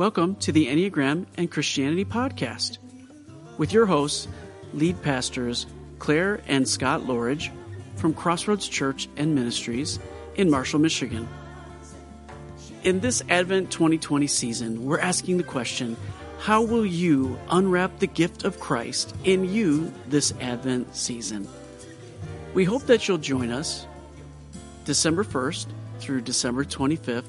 Welcome to the Enneagram and Christianity podcast with your hosts, lead pastors Clare and Scott Loughrige from Crossroads Church and Ministries in Marshall, Michigan. In this Advent 2020 season, we're asking the question How will you unwrap the gift of Christ in you this Advent season? We hope that you'll join us December 1st through December 25th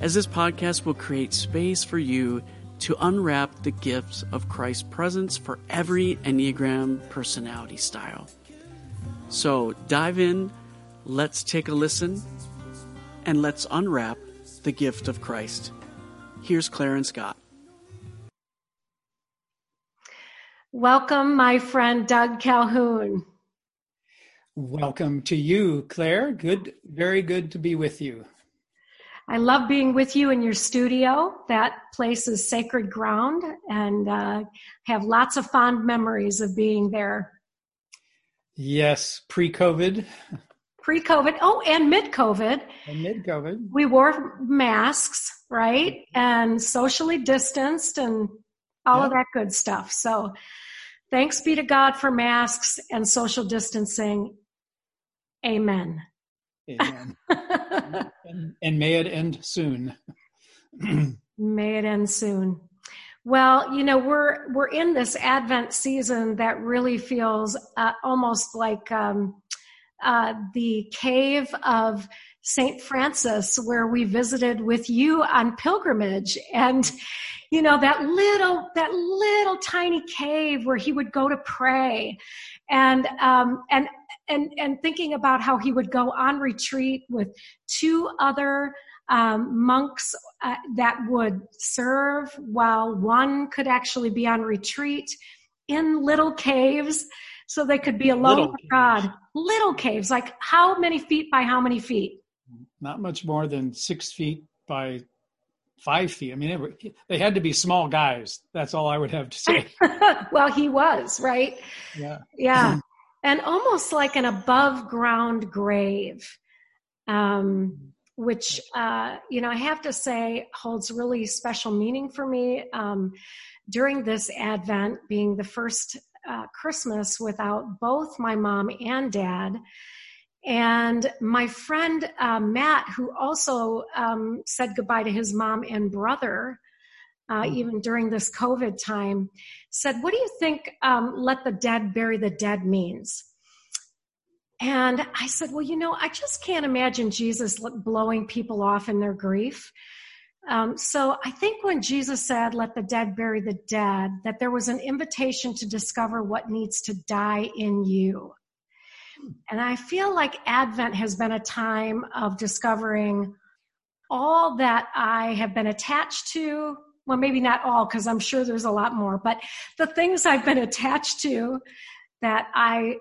as this podcast will create space for you to unwrap the gifts of Christ's presence for every Enneagram personality style. So dive in, let's take a listen, and let's unwrap the gift of Christ. Here's Clare and Scott. Welcome, my friend Doug Calhoun. Welcome to you, Clare. Good, very good to be with you. I love being with you in your studio. That place is sacred ground and uh, have lots of fond memories of being there. Yes, pre COVID. Pre COVID. Oh, and mid COVID. And mid COVID. We wore masks, right? And socially distanced and all yep. of that good stuff. So thanks be to God for masks and social distancing. Amen. Amen. and, and may it end soon. may it end soon. Well, you know, we're we're in this Advent season that really feels uh, almost like um, uh, the cave of Saint Francis, where we visited with you on pilgrimage, and you know that little that little tiny cave where he would go to pray, and um, and and and thinking about how he would go on retreat with two other um, monks uh, that would serve while one could actually be on retreat in little caves so they could be alone little with. God. Little caves, like how many feet by how many feet? Not much more than six feet by five feet. I mean, it, they had to be small guys. That's all I would have to say. well, he was, right? Yeah. Yeah. And almost like an above ground grave. Um, which uh, you know I have to say holds really special meaning for me um, during this Advent, being the first uh, Christmas without both my mom and dad. And my friend uh, Matt, who also um, said goodbye to his mom and brother, uh, mm. even during this COVID time, said, What do you think um, let the dead bury the dead means? And I said, Well, you know, I just can't imagine Jesus blowing people off in their grief. Um, so I think when Jesus said, Let the dead bury the dead, that there was an invitation to discover what needs to die in you. And I feel like Advent has been a time of discovering all that I have been attached to. Well, maybe not all, because I'm sure there's a lot more, but the things I've been attached to that I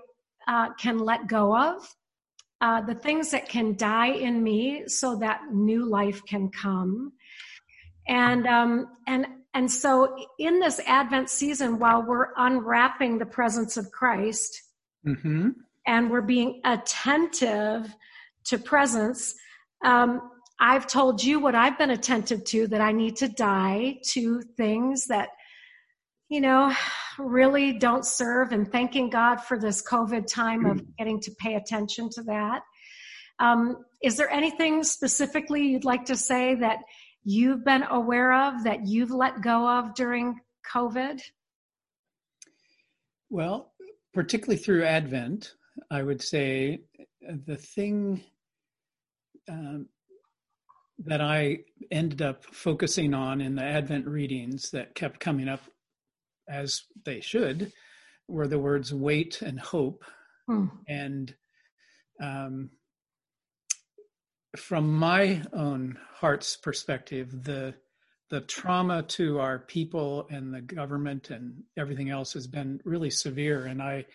uh, can let go of, uh, the things that can die in me so that new life can come. And, um, and, and so in this Advent season, while we're unwrapping the presence of Christ mm-hmm. and we're being attentive to presence, um, I've told you what I've been attentive to that I need to die to things that you know, really don't serve and thanking God for this COVID time of mm. getting to pay attention to that. Um, is there anything specifically you'd like to say that you've been aware of that you've let go of during COVID? Well, particularly through Advent, I would say the thing um, that I ended up focusing on in the Advent readings that kept coming up as they should, were the words wait and hope. Hmm. And um, from my own heart's perspective, the the trauma to our people and the government and everything else has been really severe. And I,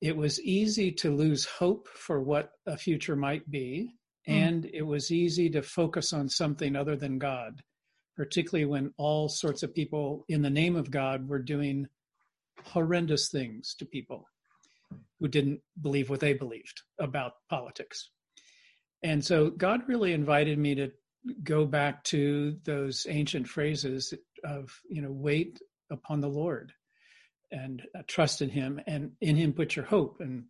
it was easy to lose hope for what a future might be, hmm. and it was easy to focus on something other than God particularly when all sorts of people in the name of God were doing horrendous things to people who didn't believe what they believed about politics. And so God really invited me to go back to those ancient phrases of you know wait upon the Lord and uh, trust in Him and in Him put your hope. And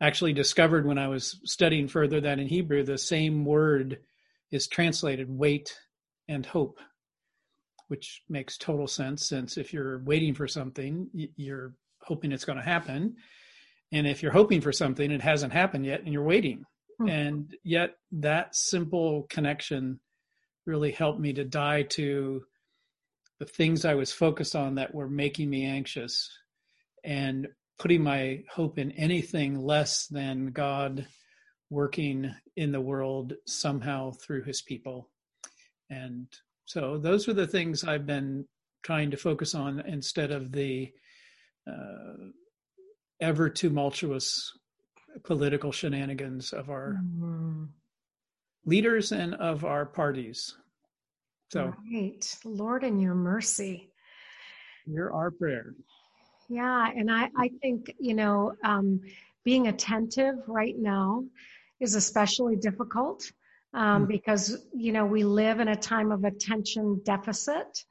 actually discovered when I was studying further that in Hebrew the same word is translated wait and hope, which makes total sense since if you're waiting for something, you're hoping it's going to happen. And if you're hoping for something, it hasn't happened yet and you're waiting. Mm-hmm. And yet that simple connection really helped me to die to the things I was focused on that were making me anxious and putting my hope in anything less than God working in the world somehow through his people. And so those are the things I've been trying to focus on instead of the uh, ever tumultuous political shenanigans of our mm-hmm. leaders and of our parties. So, right, Lord, in your mercy, hear our prayer. Yeah, and I, I think you know, um, being attentive right now is especially difficult um, mm-hmm. because you know we live in a time of attention deficit,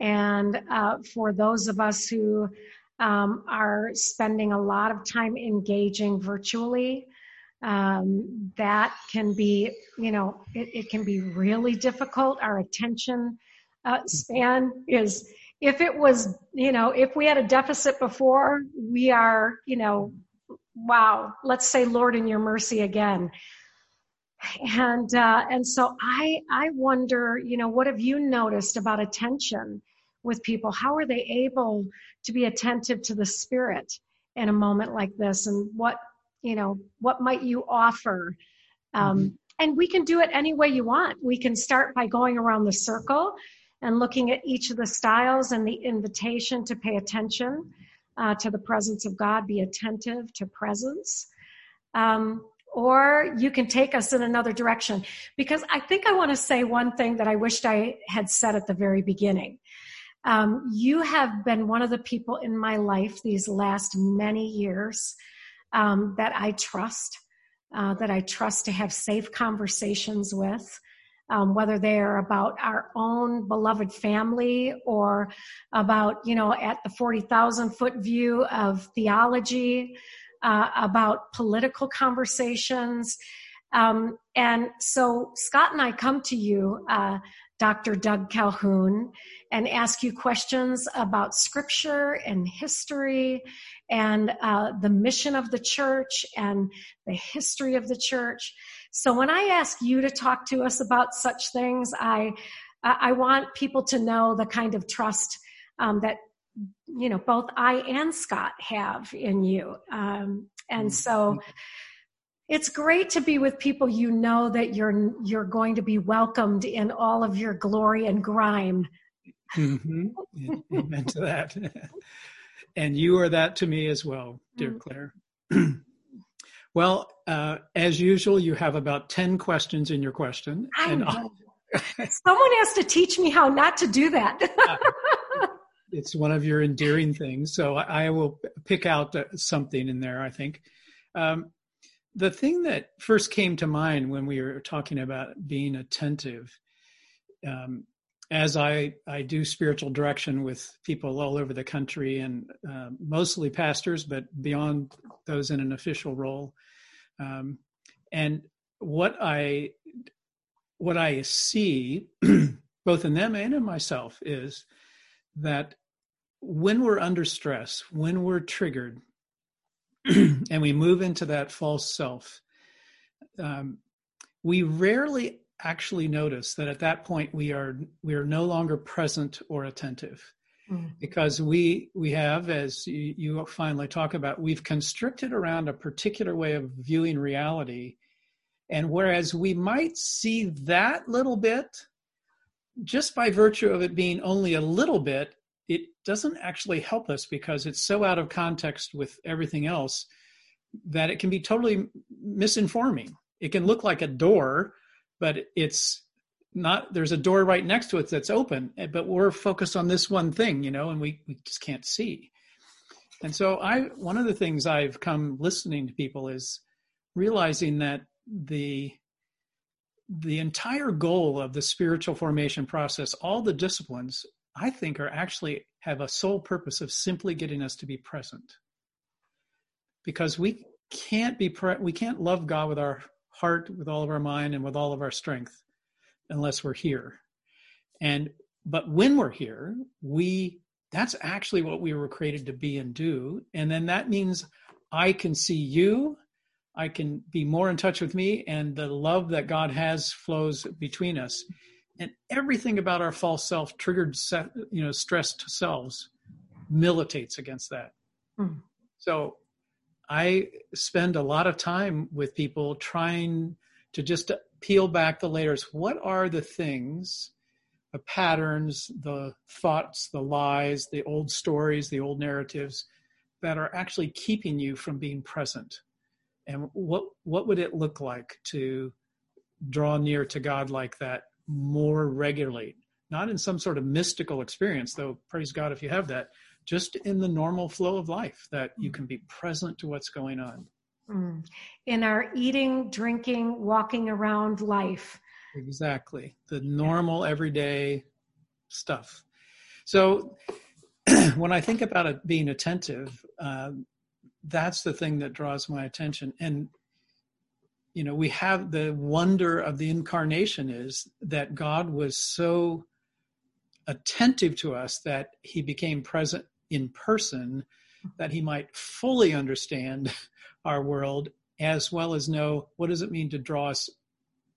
and uh, for those of us who um, are spending a lot of time engaging virtually. Um, that can be, you know, it, it, can be really difficult. Our attention uh, span is, if it was, you know, if we had a deficit before, we are, you know, wow, let's say, Lord, in your mercy again. And, uh, and so I, I wonder, you know, what have you noticed about attention with people? How are they able to be attentive to the spirit in a moment like this and what you know what might you offer um, mm-hmm. and we can do it any way you want we can start by going around the circle and looking at each of the styles and the invitation to pay attention uh, to the presence of god be attentive to presence um, or you can take us in another direction because i think i want to say one thing that i wished i had said at the very beginning um, you have been one of the people in my life these last many years um, that I trust, uh, that I trust to have safe conversations with. Um, whether they are about our own beloved family or about, you know, at the 40,000 foot view of theology, uh, about political conversations. Um, and so Scott and I come to you, uh, Dr. Doug Calhoun, and ask you questions about scripture and history and uh, the mission of the church and the history of the church. So when I ask you to talk to us about such things, I I want people to know the kind of trust um, that you know both I and Scott have in you, um, and so. It's great to be with people you know that you're you're going to be welcomed in all of your glory and grime Mm-hmm. Amen to that. and you are that to me as well, dear mm. Clare. well, uh, as usual, you have about 10 questions in your question. I and know. Someone has to teach me how not to do that. it's one of your endearing things. So I will pick out something in there, I think. Um, the thing that first came to mind when we were talking about being attentive um, as I, I do spiritual direction with people all over the country and uh, mostly pastors, but beyond those in an official role. Um, and what I what I see, both in them and in myself, is that when we're under stress, when we're triggered, and we move into that false self, um, we rarely actually notice that at that point we are we are no longer present or attentive. Mm. because we we have as you, you finally talk about we've constricted around a particular way of viewing reality. And whereas we might see that little bit just by virtue of it being only a little bit it doesn't actually help us because it's so out of context with everything else that it can be totally misinforming. It can look like a door but it's not there's a door right next to it that's open eh, but we're focused on this one thing you know and we, we just can't see and so i one of the things i've come listening to people is realizing that the the entire goal of the spiritual formation process, all the disciplines, I think, are actually have a sole purpose of simply getting us to be present. Because we can't be pre- we can't love God with our heart, with all of our mind, and with all of our strength unless we're here. And but when we're here, we that's actually what we were created to be and do. And then that means I can see you I can be more in touch with me, and the love that God has flows between us. And everything about our false self, triggered, you know, stressed selves, militates against that. Mm. So, I spend a lot of time with people trying to just peel back the layers. What are the things, the patterns, the thoughts, the lies, the old stories, the old narratives that are actually keeping you from being present? and what what would it look like to draw near to god like that more regularly not in some sort of mystical experience though praise god if you have that just in the normal flow of life that you can be present to what's going on. Mm. in our eating drinking walking around life. Exactly. The normal everyday stuff. So when i think about it being attentive um, that's the thing that draws my attention. And you know we have the wonder of the incarnation is that god was so attentive to us that he became present in person that he might fully understand our world as well as know what does it mean to draw us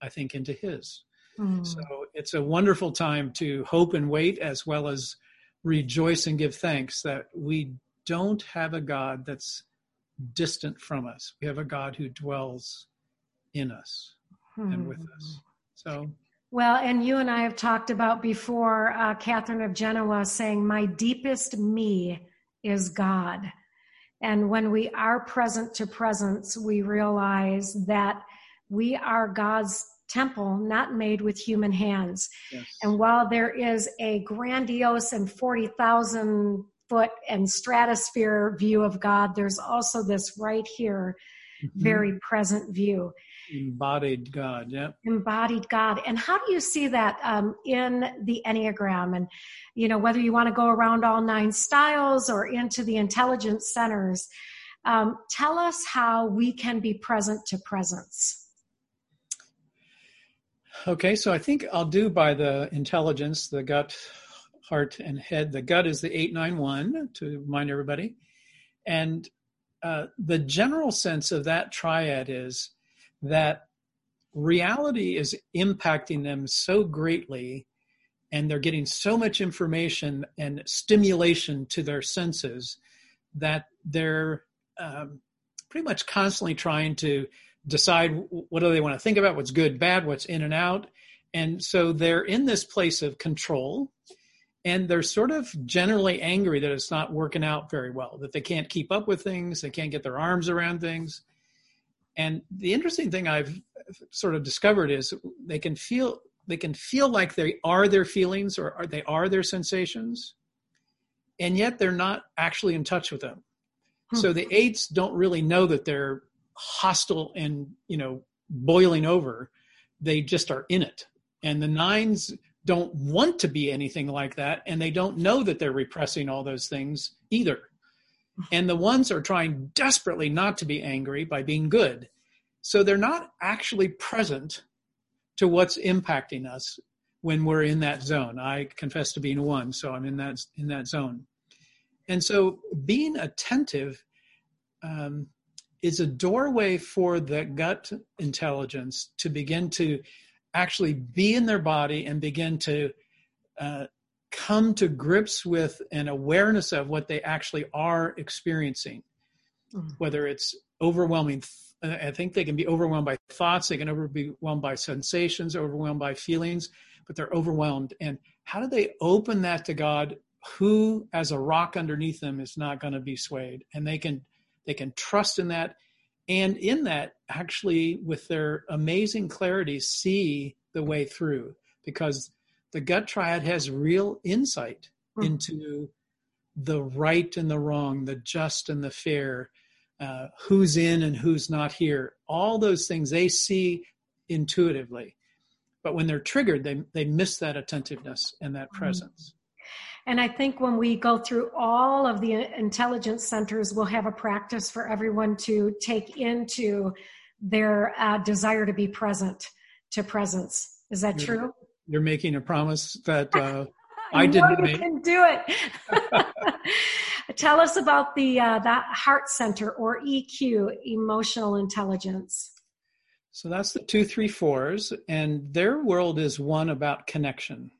i think into his mm. so it's a wonderful time to hope and wait as well as rejoice and give thanks that we don't have a god that's distant from us. We have a God who dwells in us hmm. and with us. So. Well, and you and I have talked about before, uh, Catherine of Genoa saying, My deepest me is God. And when we are present to presence, we realize that we are God's temple, not made with human hands. Yes. And while there is a grandiose and 40,000 foot and stratosphere view of God, there's also this right here, mm-hmm. very present view. Embodied God, yeah. Embodied God. And how do you see that um, in the Enneagram? And, you know, whether you want to go around all nine styles or into the intelligence centers, um, tell us how we can be present to presence. Okay, so I think I'll do by the intelligence, the gut heart and head. The gut is the 891, to remind everybody. And uh, the general sense of that triad is that reality is impacting them so greatly and they're getting so much information and stimulation to their senses that they're um, pretty much constantly trying to decide what do they want to think about what's good bad what's in and out. And so they're in this place of control and they're sort of generally angry that it's not working out very well, that they can't keep up with things, they can't get their arms around things. And the interesting thing I've sort of discovered is they can feel they can feel like they are their feelings or are, they are their sensations, and yet they're not actually in touch with them. Hmm. So the eights don't really know that they're hostile and you know boiling over; they just are in it. And the nines don't want to be anything like that and they don't know that they're repressing all those things either. And the ones are trying desperately not to be angry by being good. So they're not actually present to what's impacting us when we're in that zone. I confess to being one so i'm in that in that zone. And so being attentive um, is a doorway for the gut intelligence to begin to actually be in their body and begin to uh, come to grips with an awareness of what they actually are experiencing, mm-hmm. whether it's overwhelming. I think they can be overwhelmed by thoughts, they can be overwhelmed by sensations, overwhelmed by feelings, but they're overwhelmed. And how do they open that to God, who, as a rock underneath them, is not going to be swayed, and they can they can trust in that and in that actually with their amazing clarity see the way through because the gut triad has real insight mm. into the right and the wrong the just and the fair uh, who's in and who's not here all those things they see intuitively but when they're triggered they they miss that attentiveness and that mm-hmm. presence and i think when we go through all of the intelligence centers we'll have a practice for everyone to take into their uh, desire to be present to presence is that you're, true you're making a promise that uh, I, I didn't make. can do it. Tell us about the uh, that heart center or EQ, emotional intelligence. So that's the two, three, fours, and their world is one about connection,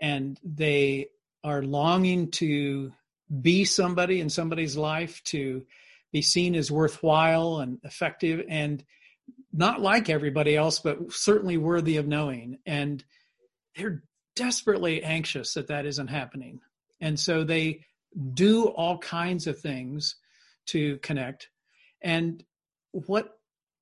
and they are longing to be somebody in somebody's life, to be seen as worthwhile and effective, and not like everybody else, but certainly worthy of knowing. And they're desperately anxious that that isn't happening. And so they do all kinds of things to connect. And what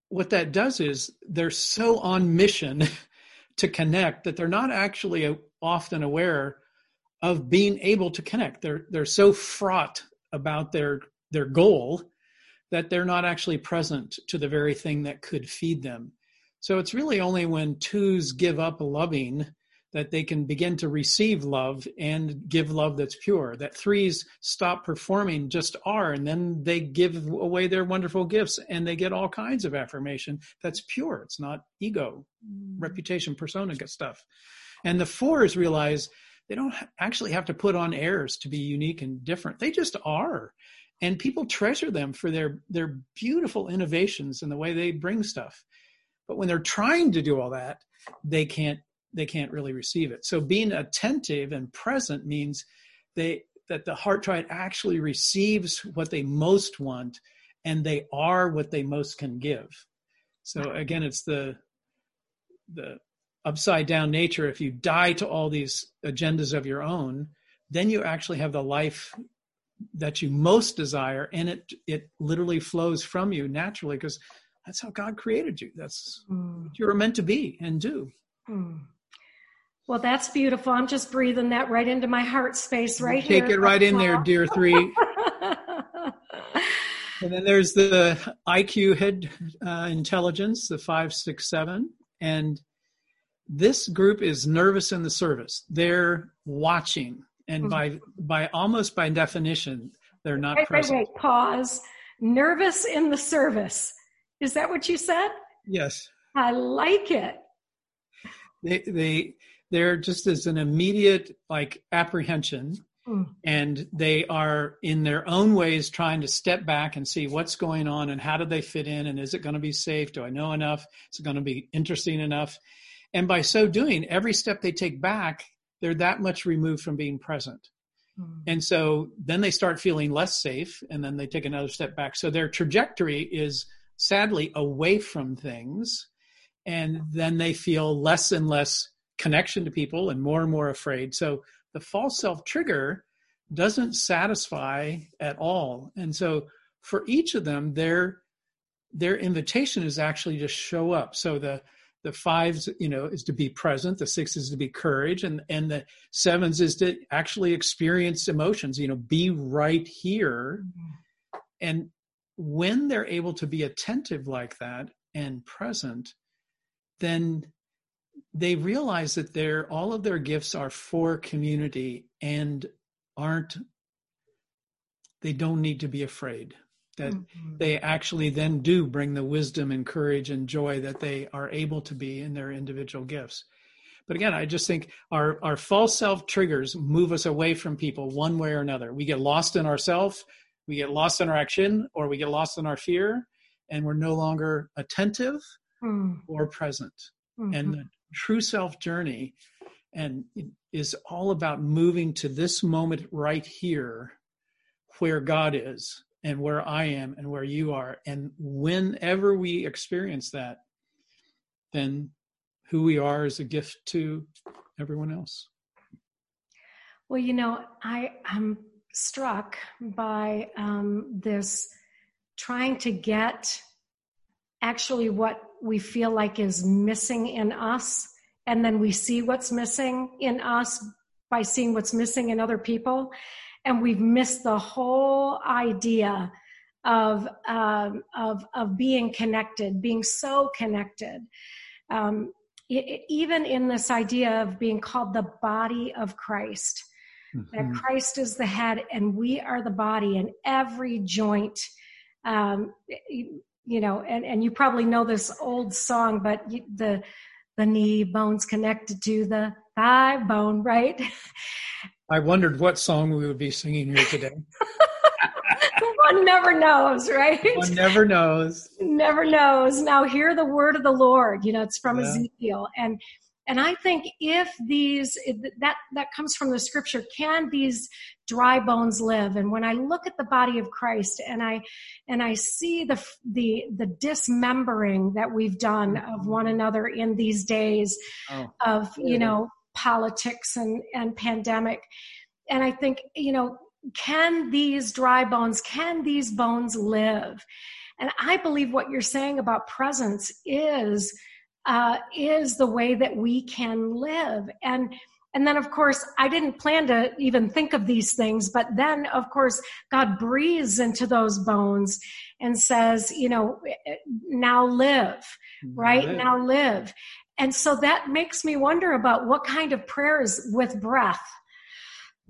what that does is they're so on mission to connect that they're not actually uh, often aware of being able to connect. They're they're so fraught about their their goal that they're not actually present to the very thing that could feed them. So it's really only when twos give up loving that they can begin to receive love and give love that's pure. That threes stop performing, just are, and then they give away their wonderful gifts and they get all kinds of affirmation that's pure. It's not ego, mm. reputation, persona stuff. And the fours realize they don't actually have to put on airs to be unique and different. They just are. And people treasure them for their, their beautiful innovations and the way they bring stuff. But when they're trying to do all that, they can't they can't really receive it. So being attentive and present means they that the heart triad actually receives what they most want and they are what they most can give. So again, it's the the upside down nature. If you die to all these agendas of your own, then you actually have the life that you most desire, and it it literally flows from you naturally because that's how God created you. That's mm. what you're meant to be and do. Mm. Well, that's beautiful. I'm just breathing that right into my heart space right Take here. Take it right in there, dear three. and then there's the IQ head uh, intelligence, the five, six, seven. And this group is nervous in the service. They're watching. And by by almost by definition, they're not wait, present. Wait, wait, pause. Nervous in the service. Is that what you said? Yes. I like it. They they there just as an immediate like apprehension mm. and they are in their own ways trying to step back and see what's going on and how do they fit in and is it going to be safe do i know enough is it going to be interesting enough and by so doing every step they take back they're that much removed from being present mm. and so then they start feeling less safe and then they take another step back so their trajectory is sadly away from things and then they feel less and less connection to people and more and more afraid. So the false self trigger doesn't satisfy at all. And so for each of them, their their invitation is actually to show up. So the the fives, you know, is to be present. The six is to be courage, and and the sevens is to actually experience emotions. You know, be right here. Mm-hmm. And when they're able to be attentive like that and present, then they realize that their all of their gifts are for community and aren't they don't need to be afraid that mm-hmm. they actually then do bring the wisdom and courage and joy that they are able to be in their individual gifts but again i just think our our false self triggers move us away from people one way or another we get lost in ourselves we get lost in our action or we get lost in our fear and we're no longer attentive mm. or present mm-hmm. and the true self journey and is all about moving to this moment right here where God is and where I am and where you are. And whenever we experience that, then who we are is a gift to everyone else. Well, you know, I am struck by um, this trying to get actually what we feel like is missing in us and then we see what's missing in us by seeing what's missing in other people and we've missed the whole idea of um, of of being connected being so connected um, it, even in this idea of being called the body of Christ, mm-hmm. that Christ is the head and we are the body, and every joint. Um, you know, and, and you probably know this old song, but the the knee bone's connected to the thigh bone, right? I wondered what song we would be singing here today. One never knows, right? One never knows. Never knows. Now hear the word of the Lord. You know, it's from yeah. Ezekiel. And and I think if these that that comes from the scripture, can these dry bones live? And when I look at the body of Christ and I and I see the the the dismembering that we've done of one another in these days oh. of you know politics and and pandemic, and I think you know can these dry bones can these bones live? And I believe what you're saying about presence is uh, is the way that we can live. And and then, of course, I didn't plan to even think of these things, but then, of course, God breathes into those bones and says, you know, now live, right? Live. Now live. And so that makes me wonder about what kind of prayers with breath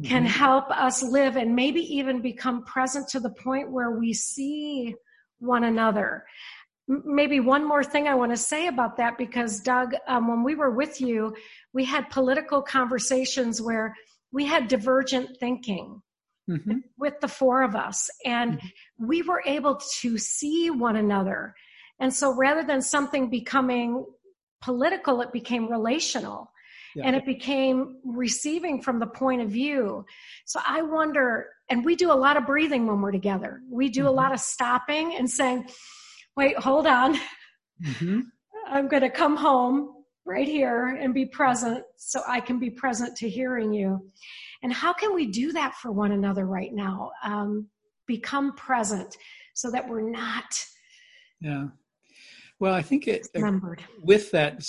can mm-hmm. help us live and maybe even become present to the point where we see one another maybe one more thing I want to say about that because Doug, um, when we were with you, we had political conversations where we had divergent thinking mm-hmm. with the four of us, and mm-hmm. we were able to see one another. And so rather than something becoming political, it became relational. Yeah. And it became receiving from the point of view. So I wonder, and we do a lot of breathing when we're together. We do mm-hmm. a lot of stopping and saying, wait, hold on. Mm-hmm. I'm going to come home right here and be present so I can be present to hearing you. And how can we do that for one another right now? Um, become present so that we're not. Yeah. Well, I think it with that.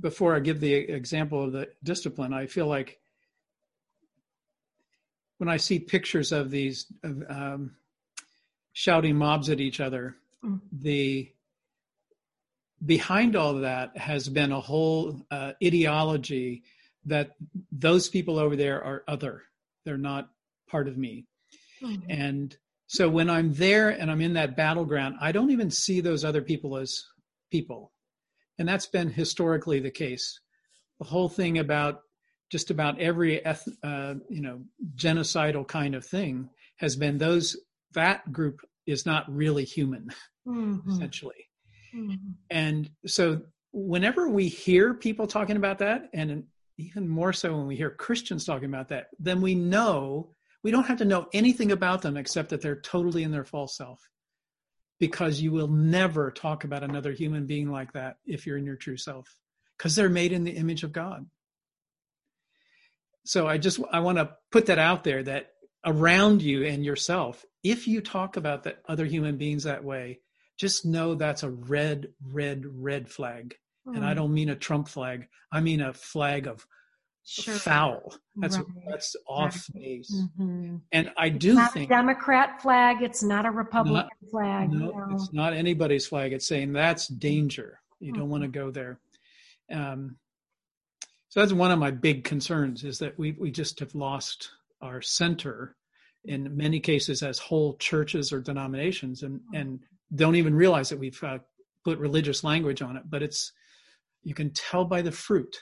Before I give the example of the discipline, I feel like when I see pictures of these um, shouting mobs at each other, the behind all of that has been a whole uh, ideology that those people over there are other they're not part of me mm-hmm. and so when i'm there and i'm in that battleground i don't even see those other people as people and that's been historically the case the whole thing about just about every eth- uh, you know genocidal kind of thing has been those that group is not really human mm-hmm. essentially. Mm-hmm. And so whenever we hear people talking about that, and even more so when we hear Christians talking about that, then we know we don't have to know anything about them except that they're totally in their false self. Because you will never talk about another human being like that if you're in your true self, because they're made in the image of God. So I just I want to put that out there that around you and yourself, if you talk about the other human beings that way, just know that's a red, red, red flag. Mm. And I hmm. don't mean a Trump flag. I mean a flag of sure. foul. That's right. that's off right. base. Mm-hmm. And I do not think a Democrat flag. It's not a Republican not, flag. No, no, it's not anybody's flag. It's saying that's danger. You mm-hmm. don't want to go there. Um, so that's one of my big concerns is that we we just have lost our center in many cases as whole churches or denominations and and don't even realize that we've uh, put religious language on it, but it's, you can tell by the fruit.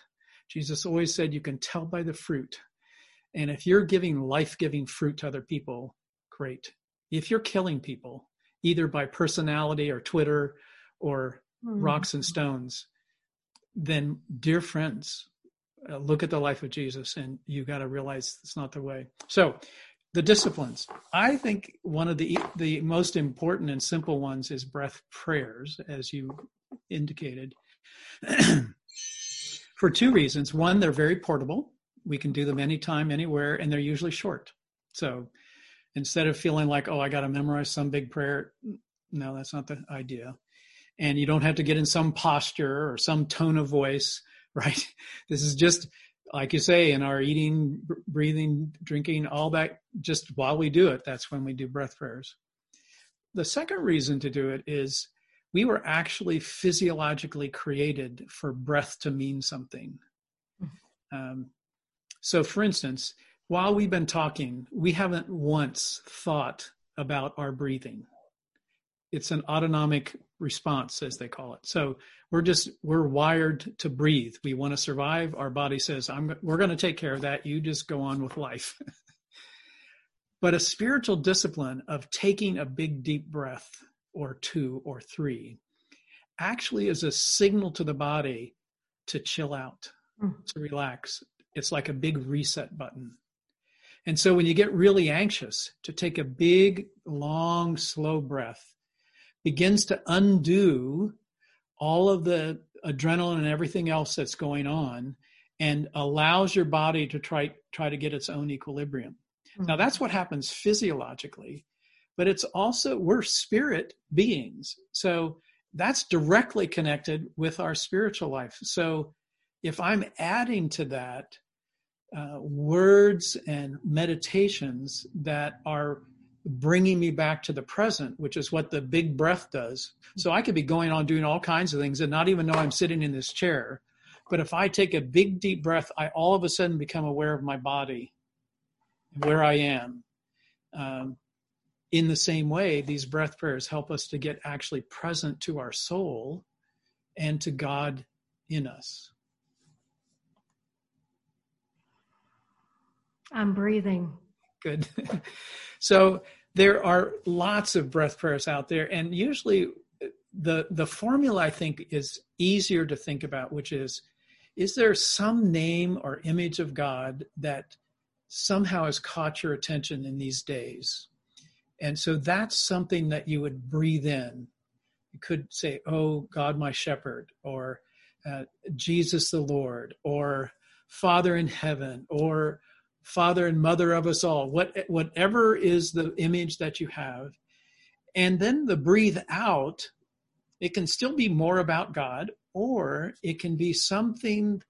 Jesus always said, you can tell by the fruit. And if you're giving life giving fruit to other people, great. If you're killing people, either by personality or Twitter or mm. rocks and stones, then, dear friends, uh, look at the life of Jesus and you got to realize it's not the way. So, the disciplines. I think one of the the most important and simple ones is breath prayers, as you indicated, for two reasons. One, they're very portable. We can do them anytime, anywhere, and they're usually short. So instead of feeling like, oh, I got to memorize some big prayer, no, that's not the idea. And you don't have to get in some posture or some tone of voice, right? This is just like you say, in our eating, breathing, drinking, all that, just while we do it, that's when we do breath prayers. The second reason to do it is we were actually physiologically created for breath to mean something. Um, so, for instance, while we've been talking, we haven't once thought about our breathing. It's an autonomic response, as they call it. So we're just we're wired to breathe. We want to survive. Our body says, "I'm we're going to take care of that. You just go on with life." but a spiritual discipline of taking a big deep breath or two or three actually is a signal to the body to chill out, mm. to relax. It's like a big reset button. And so when you get really anxious, to take a big, long, slow breath begins to undo all of the adrenaline and everything else that's going on and allows your body to try try to get its own equilibrium. Mm-hmm. Now that's what happens physiologically, but it's also we're spirit beings. So that's directly connected with our spiritual life. So if I'm adding to that uh, words and meditations that are bringing me back to the present, which is what the big breath does. So I could be going on doing all kinds of things and not even know I'm sitting in this chair. But if I take a big deep breath, I all of a sudden become aware of my body, where I am. Um, in the same way, these breath prayers help us to get actually present to our soul and to God in us. I'm breathing. Good. so there are lots of breath prayers out there, and usually the the formula I think is easier to think about, which is is there some name or image of God that somehow has caught your attention in these days? And so that's something that you would breathe in. You could say, Oh, God, my shepherd, or uh, Jesus the Lord, or Father in heaven, or father and mother of us all, what, whatever is the image that you have. And then the breathe out, it can still be more about God, or it can be something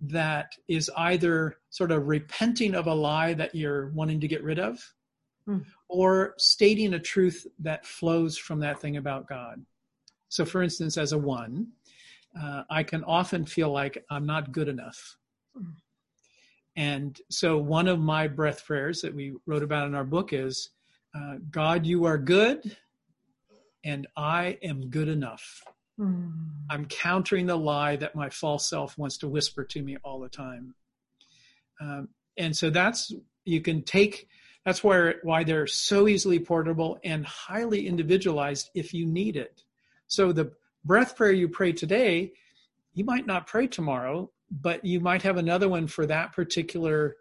that is either sort of repenting of a lie that you're wanting to get rid of, mm. or stating a truth that flows from that thing about God. So, for instance, as a one, uh, I can often feel like I'm not good enough. Mm. And so, one of my breath prayers that we wrote about in our book is uh, God, you are good, and I am good enough. Mm. I'm countering the lie that my false self wants to whisper to me all the time. Um, and so, that's you can take that's where why they're so easily portable and highly individualized if you need it. So, the breath prayer you pray today, you might not pray tomorrow, but you might have another one for that particular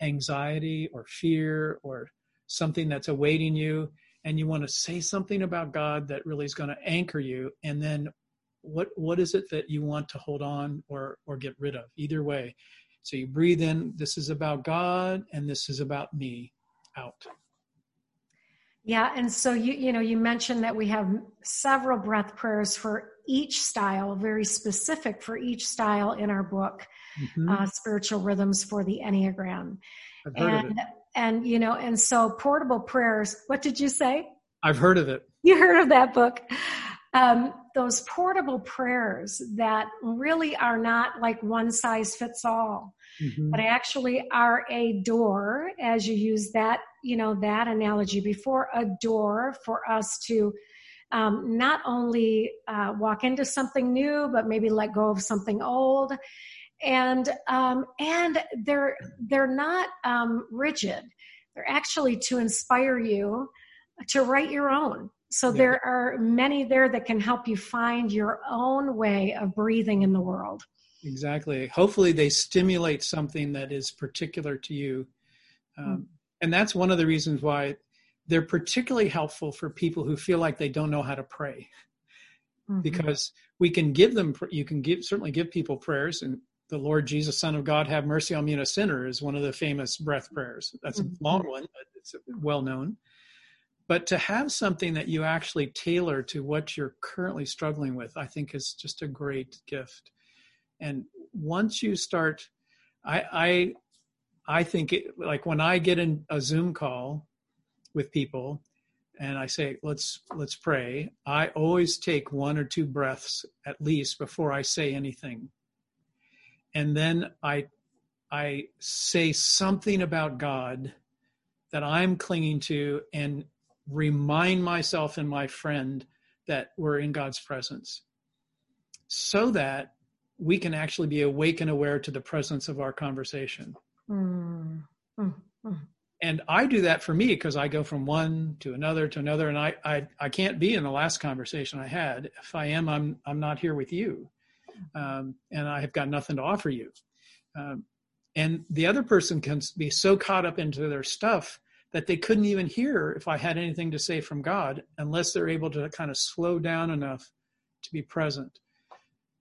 anxiety or fear or something that's awaiting you and you want to say something about God that really is going to anchor you and then what what is it that you want to hold on or or get rid of? Either way. So you breathe in this is about God and this is about me out yeah and so you you know you mentioned that we have several breath prayers for each style, very specific for each style in our book, mm-hmm. uh, Spiritual Rhythms for the Enneagram. and, and, you know, and so portable prayers, what did you say? I've heard of it. You heard of that book. Um, those portable prayers that really are not like one size fits all, mm-hmm. but actually are a door, as you use that, you know, that analogy before, a door for us to um, not only uh, walk into something new, but maybe let go of something old. And um, and they're they're not um, rigid. They're actually to inspire you to write your own. So yeah. there are many there that can help you find your own way of breathing in the world. Exactly. Hopefully, they stimulate something that is particular to you. Um, mm-hmm. And that's one of the reasons why they're particularly helpful for people who feel like they don't know how to pray mm-hmm. because we can give them you can give certainly give people prayers and the lord jesus son of god have mercy on me and a sinner is one of the famous breath prayers that's mm-hmm. a long one but it's well known but to have something that you actually tailor to what you're currently struggling with i think is just a great gift and once you start i i i think it, like when i get in a zoom call with people, and I say, let's let's pray, I always take one or two breaths at least before I say anything. And then I I say something about God that I'm clinging to and remind myself and my friend that we're in God's presence so that we can actually be awake and aware to the presence of our conversation. Mm, mm, mm. And I do that for me because I go from one to another to another, and I, I I can't be in the last conversation I had. If I am, I'm I'm not here with you, um, and I have got nothing to offer you. Um, and the other person can be so caught up into their stuff that they couldn't even hear if I had anything to say from God unless they're able to kind of slow down enough to be present.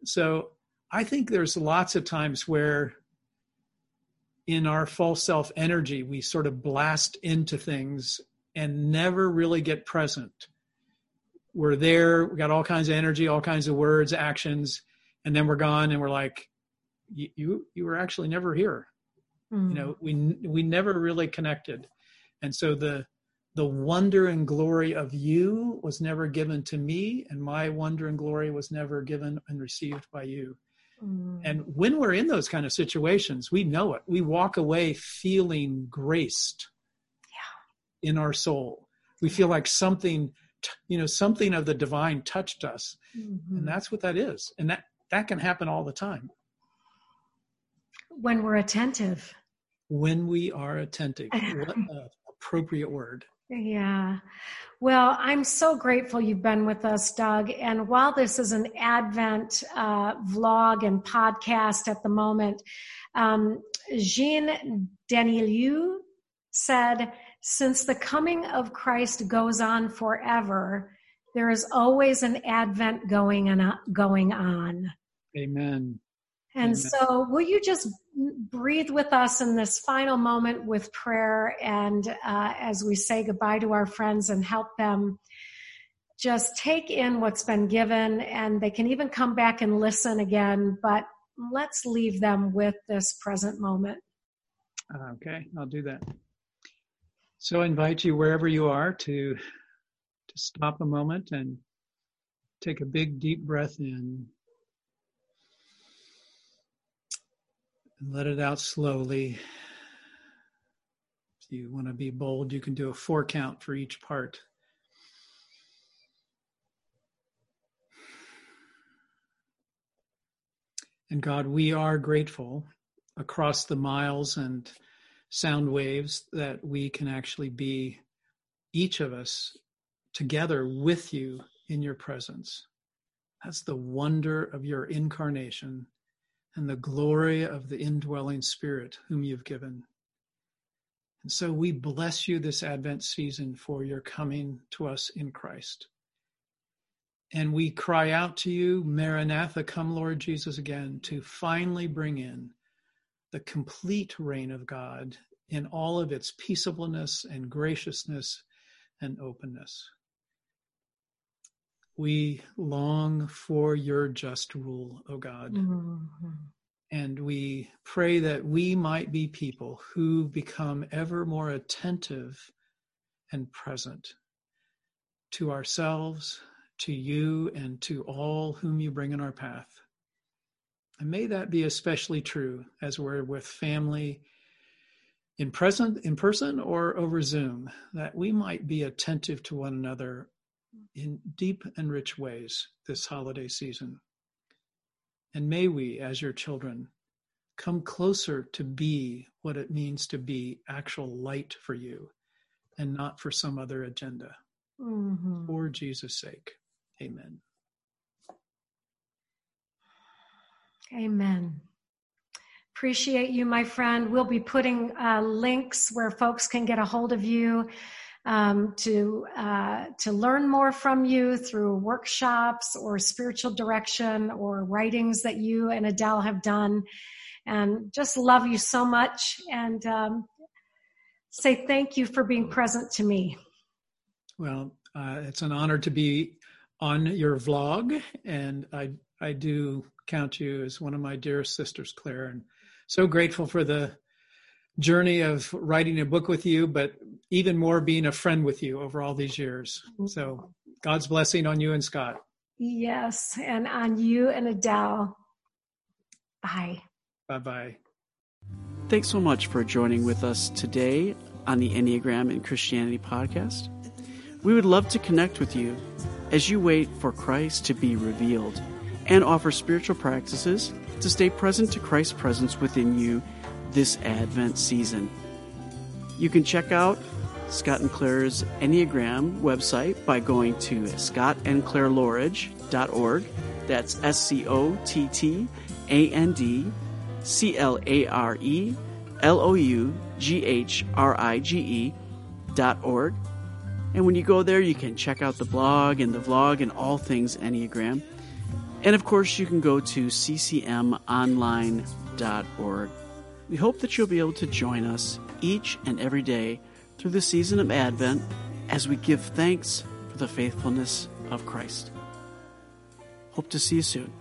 So I think there's lots of times where in our false self energy, we sort of blast into things and never really get present. We're there, we got all kinds of energy, all kinds of words, actions, and then we're gone and we're like, you you were actually never here. Mm. You know, we we never really connected. And so the the wonder and glory of you was never given to me, and my wonder and glory was never given and received by you. Mm. And when we're in those kind of situations, we know it. We walk away feeling graced yeah. in our soul. We feel like something, you know, something of the divine touched us. Mm-hmm. And that's what that is. And that, that can happen all the time. When we're attentive. When we are attentive. what an appropriate word. Yeah. Well, I'm so grateful you've been with us, Doug. And while this is an Advent uh, vlog and podcast at the moment, um, Jean Daniélou said, Since the coming of Christ goes on forever, there is always an Advent going on. Going on. Amen. And Amen. so, will you just breathe with us in this final moment with prayer and uh, as we say goodbye to our friends and help them just take in what's been given and they can even come back and listen again, but let's leave them with this present moment. Okay, I'll do that. So I invite you wherever you are to to stop a moment and take a big deep breath in and let it out slowly. If you want to be bold, you can do a four count for each part. And God, we are grateful across the miles and sound waves that we can actually be, each of us, together with you in your presence. That's the wonder of your incarnation and the glory of the indwelling Spirit whom you've given. And so we bless you this Advent season for your coming to us in Christ. And we cry out to you, Maranatha, come Lord Jesus again, to finally bring in the complete reign of God in all of its peaceableness and graciousness and openness. We long for your just rule, O God. Mm-hmm. And we pray that we might be people who become ever more attentive and present to ourselves, to you, and to all whom you bring in our path. And may that be especially true as we're with family in present in person or over Zoom, that we might be attentive to one another in deep and rich ways this holiday season. And may we, as your children, come closer to be what it means to be actual light for you and not for some other agenda. Mm-hmm. For Jesus' sake. Amen. Amen. Appreciate you, my friend. We'll be putting uh, links where folks can get a hold of you um, to uh, to learn more from you through workshops or spiritual direction or writings that you and Adele have done. And just love you so much and um, say thank you for being present to me. Well, uh, it's an honor to be on your vlog, and I I do count you as one of my dearest sisters, Clare, and so grateful for the journey of writing a book with you, but even more being a friend with you over all these years. Mm-hmm. So God's blessing on you and Scott. Yes, and on you and Adele. Bye. Bye bye. Thanks so much for joining with us today on the Enneagram and Christianity podcast. We would love to connect with you as you wait for Christ to be revealed and offer spiritual practices to stay present to Christ's presence within you this Advent season. You can check out Scott and Clare's Enneagram website by going to scottandclareloughrige.org. That's S C O T T A N D C L A R E L O U G H R I G E dot org. And when you go there, you can check out the blog and the vlog and all things Enneagram. And of course, you can go to ccmonline.org. We hope that you'll be able to join us each and every day through the season of Advent as we give thanks for the faithfulness of Christ. Hope to see you soon.